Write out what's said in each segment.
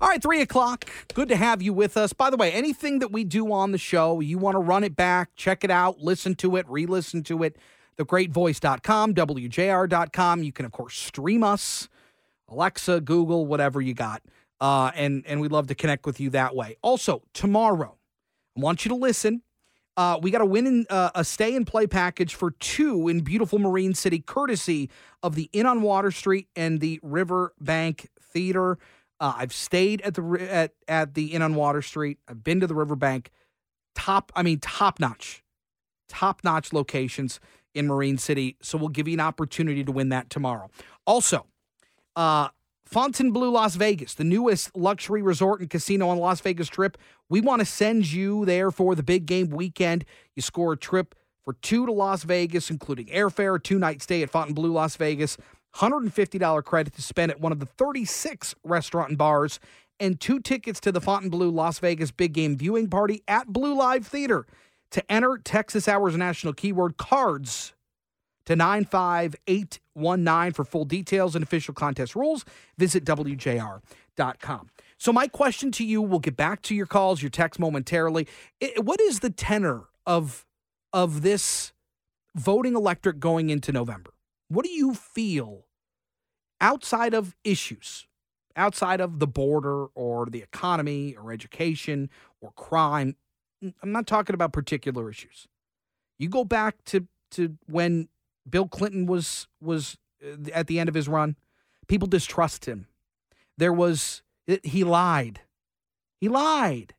All right, three o'clock. Good to have you with us. By the way, anything that we do on the show, you want to run it back, check it out, listen to it, re listen to it, thegreatvoice.com, WJR.com. You can, of course, stream us, Alexa, Google, whatever you got. Uh, and, and we'd love to connect with you that way. Also, tomorrow, I want you to listen. Uh, we got a win in uh, a stay and play package for two in beautiful Marine City, courtesy of the Inn on Water Street and the Riverbank Theater. Uh, I've stayed at the at at the Inn on Water Street. I've been to the Riverbank. Top, I mean, top notch, top notch locations in Marine City. So we'll give you an opportunity to win that tomorrow. Also, uh, Fontainebleau, Las Vegas, the newest luxury resort and casino on Las Vegas Strip. We want to send you there for the big game weekend. You score a trip for two to Las Vegas, including airfare, two night stay at Fontainebleau, Las Vegas, $150 credit to spend at one of the 36 restaurant and bars, and two tickets to the Fontainebleau Las Vegas big game viewing party at BleauLive Theater. To enter Texas Hours National keyword cards to 95819 for full details and official contest rules. Visit WJR.com. So, my question to you we'll get back to your calls, your text momentarily. It, what is the tenor of, of this voting electric going into November? What do you feel outside of issues, outside of the border or the economy or education or crime? I'm not talking about particular issues. You go back to, to when Bill Clinton was was uh, at the end of his run. People distrust him. There was he lied. He lied.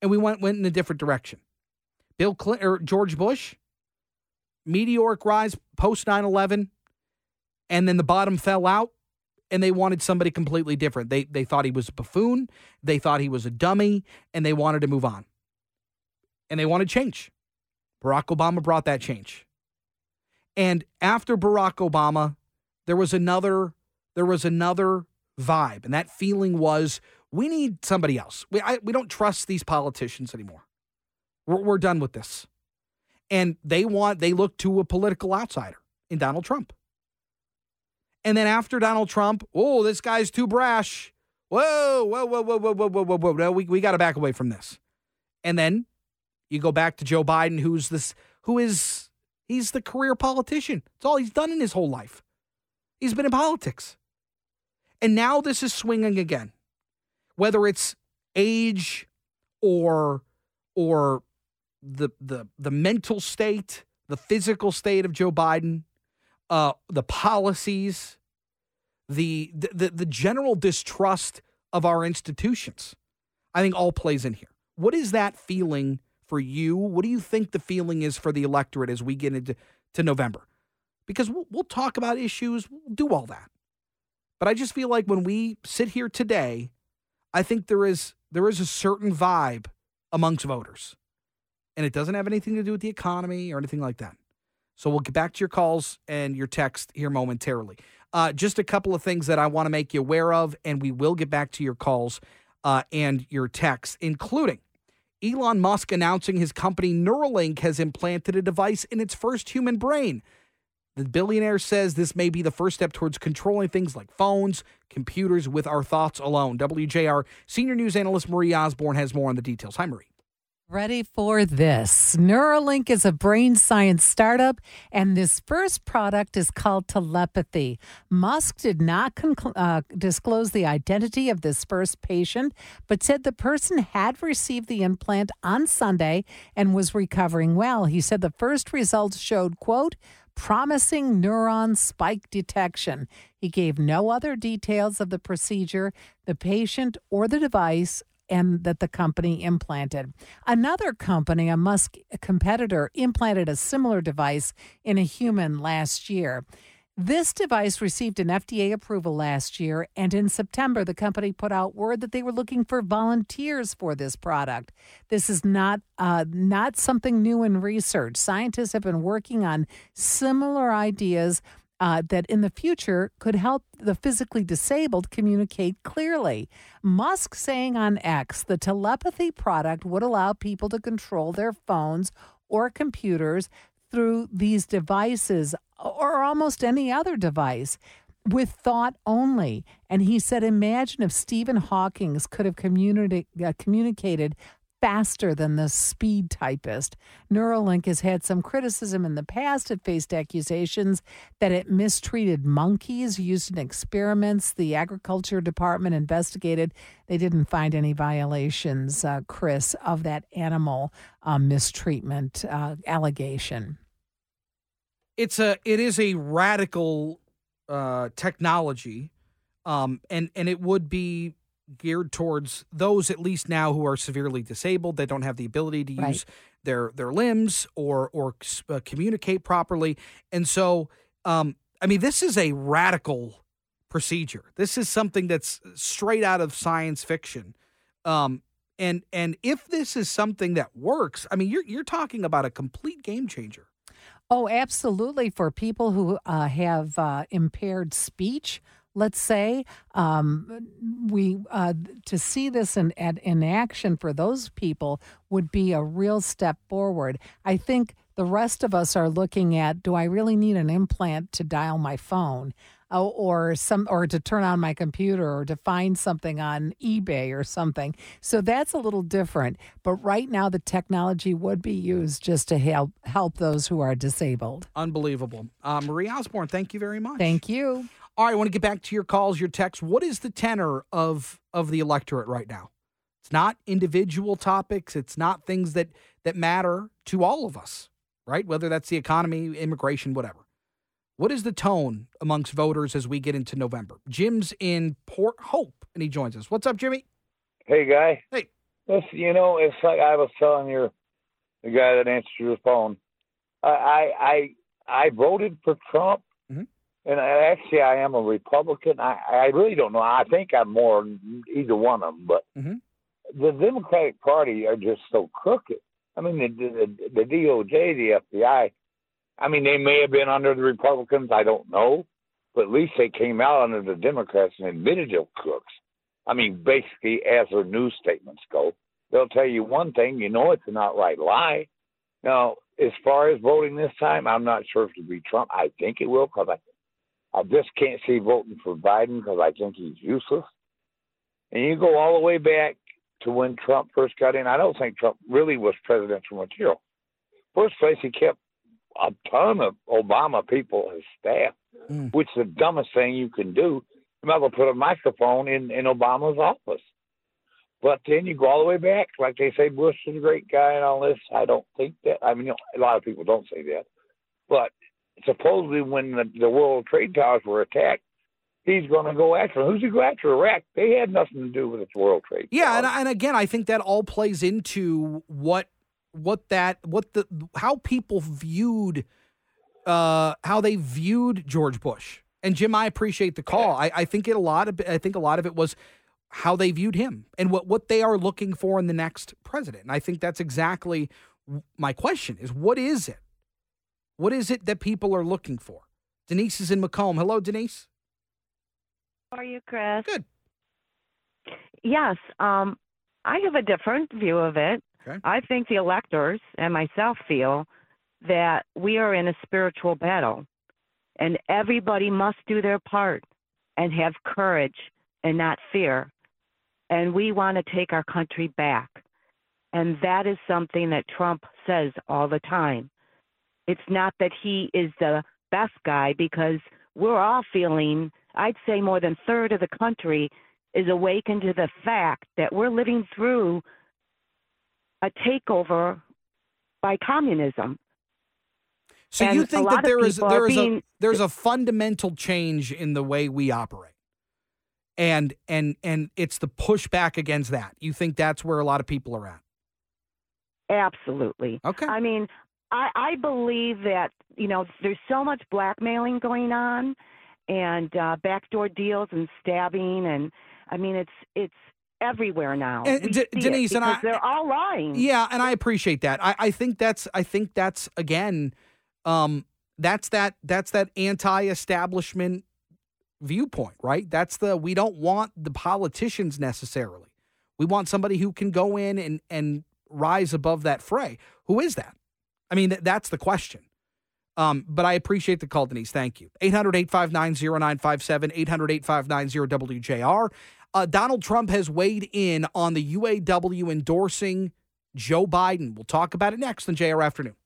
And we went went in a different direction. Bill Clinton or George Bush meteoric rise post 9/11 and then the bottom fell out and they wanted somebody completely different. They they thought he was a buffoon, they thought he was a dummy and they wanted to move on. And they wanted change. Barack Obama brought that change. And after Barack Obama, there was another there was another vibe, and that feeling was we need somebody else. We I, we don't trust these politicians anymore. We're, we're done with this, and they want they look to a political outsider in Donald Trump. And then after Donald Trump, oh, this guy's too brash. Whoa, whoa, whoa, whoa, whoa, whoa, whoa, whoa, whoa. No, we, we got to back away from this. And then you go back to Joe Biden, who's this, who is He's the career politician. It's all he's done in his whole life. He's been in politics. And now this is swinging again. Whether it's age or or the the the mental state, the physical state of Joe Biden, uh, the policies, the, the the general distrust of our institutions, I think all plays in here. What is that feeling for you? What do you think the feeling is for the electorate as we get into to November? Because we'll, we'll talk about issues, we'll do all that. But I just feel like when we sit here today, I think there is there is a certain vibe amongst voters. And it doesn't have anything to do with the economy or anything like that. So we'll get back to your calls and your text here momentarily. Uh, just a couple of things that I want to make you aware of, and we will get back to your calls uh, and your texts, including Elon Musk announcing his company Neuralink has implanted a device in its first human brain. The billionaire says this may be the first step towards controlling things like phones, computers with our thoughts alone. WJR senior news analyst Marie Osborne has more on the details. Hi, Marie. Ready for this? Neuralink is a brain science startup, and this first product is called Telepathy. Musk did not uh, disclose the identity of this first patient, but said the person had received the implant on Sunday and was recovering well. He said the first results showed, quote, promising neuron spike detection. He gave no other details of the procedure, the patient, or the device and that the company implanted. Another company, a Musk competitor, implanted a similar device in a human last year. This device received an FDA approval last year, and in September, the company put out word that they were looking for volunteers for this product. This is not uh, not something new in research. Scientists have been working on similar ideas uh, that in the future could help the physically disabled communicate clearly. Musk saying on X the telepathy product would allow people to control their phones or computers through these devices or almost any other device. with thought only. And he said, imagine if Stephen Hawking could have communi- uh, communicated faster than the speed typist. Neuralink has had some criticism in the past. It faced accusations that it mistreated monkeys used in experiments. The Agriculture Department investigated. They didn't find any violations, uh, Chris, of that animal uh, mistreatment uh, allegation. It's a it is a radical uh, technology, um, and and it would be geared towards those at least now who are severely disabled. That don't have the ability to Right. use their their limbs or or uh, communicate properly. And so um i mean this is a radical procedure. This is something that's straight out of science fiction. Um and and if this is something that works i mean you're you're talking about a complete game changer. Oh, absolutely. For people who uh, have uh, impaired speech, let's say, um, we uh, to see this in in action for those people would be a real step forward. I think the rest of us are looking at: Do I really need an implant to dial my phone? Oh, or some or to turn on my computer or to find something on eBay or something. So that's a little different. But right now the technology would be used just to help help those who are disabled. unbelievable uh, marie osborne thank you very much Thank you. All right, I want to get back to your calls, your texts. What is the tenor of of the electorate right now? It's not individual topics. It's not things that that matter to all of us, right? Whether that's the economy, immigration, whatever. What is the tone amongst voters as we get into November? Jim's in Port Hope, and he joins us. What's up, Jimmy? Hey, guy. Hey. Listen, you know, it's like I was telling your the guy that answered your phone. I I I, I voted for Trump, Mhm. And actually I am a Republican. I I really don't know. I think I'm more either one of them, but Mhm. the Democratic Party are just so crooked. I mean, the the, the DOJ, the FBI. I mean, they may have been under the Republicans. I don't know, but at least they came out under the Democrats and admitted they're crooks. I mean, basically, as their news statements go, they'll tell you one thing, you know it's an outright lie. Now, as far as voting this time, I'm not sure if it'll be Trump. I think it will because I, I just can't see voting for Biden because I think he's useless. And you go all the way back to when Trump first got in. I don't think Trump really was presidential material. First place, he kept a ton of Obama people as staff, Mm. which is the dumbest thing you can do. You might as well put a microphone in, in Obama's office. But then you go all the way back, like they say Bush is a great guy and all this. I don't think that. I mean, you know, a lot of people don't say that. But supposedly, when the, the World Trade Towers were attacked, he's going to go after them. Who's he go after? Iraq. They had nothing to do with the World Trade. Yeah, and, and again, I think that all plays into what what that what the how people viewed uh how they viewed George Bush. And Jim, I appreciate the call. I, I think it a lot of I think a lot of it was how they viewed him and what what they are looking for in the next president. And I think that's exactly my question is what is it? What is it that people are looking for? Denise is in Macomb. Hello, Denise. How are you, Chris? Good. Yes, um, I have a different view of it. Okay. I think the electors and myself feel that we are in a spiritual battle, and everybody must do their part and have courage and not fear. And we want to take our country back. And that is something that Trump says all the time. It's not that he is the best guy because we're all feeling, I'd say more than third of the country is awakened to the fact that we're living through a takeover by communism. So And you think that there is there is a there's a fundamental change in the way we operate. And and and it's the pushback against that. You think that's where a lot of people are at. Absolutely. Okay. I mean, I, I believe that, you know, there's so much blackmailing going on and uh, backdoor deals and stabbing. And I mean, it's it's everywhere now. And We De- see it Denise, and I- they're all lying. Yeah, and I appreciate that. I, I think that's I think that's again, um, that's that that's that anti-establishment viewpoint, right? That's the we don't want the politicians necessarily. We want somebody who can go in and and rise above that fray. Who is that? I mean, th- that's the question. Um, but I appreciate the call, Denise. Thank you. 800 859 0957, 800 859 WJR. Uh, Donald Trump has weighed in on the UAW endorsing Joe Biden. We'll talk about it next on JR Afternoon.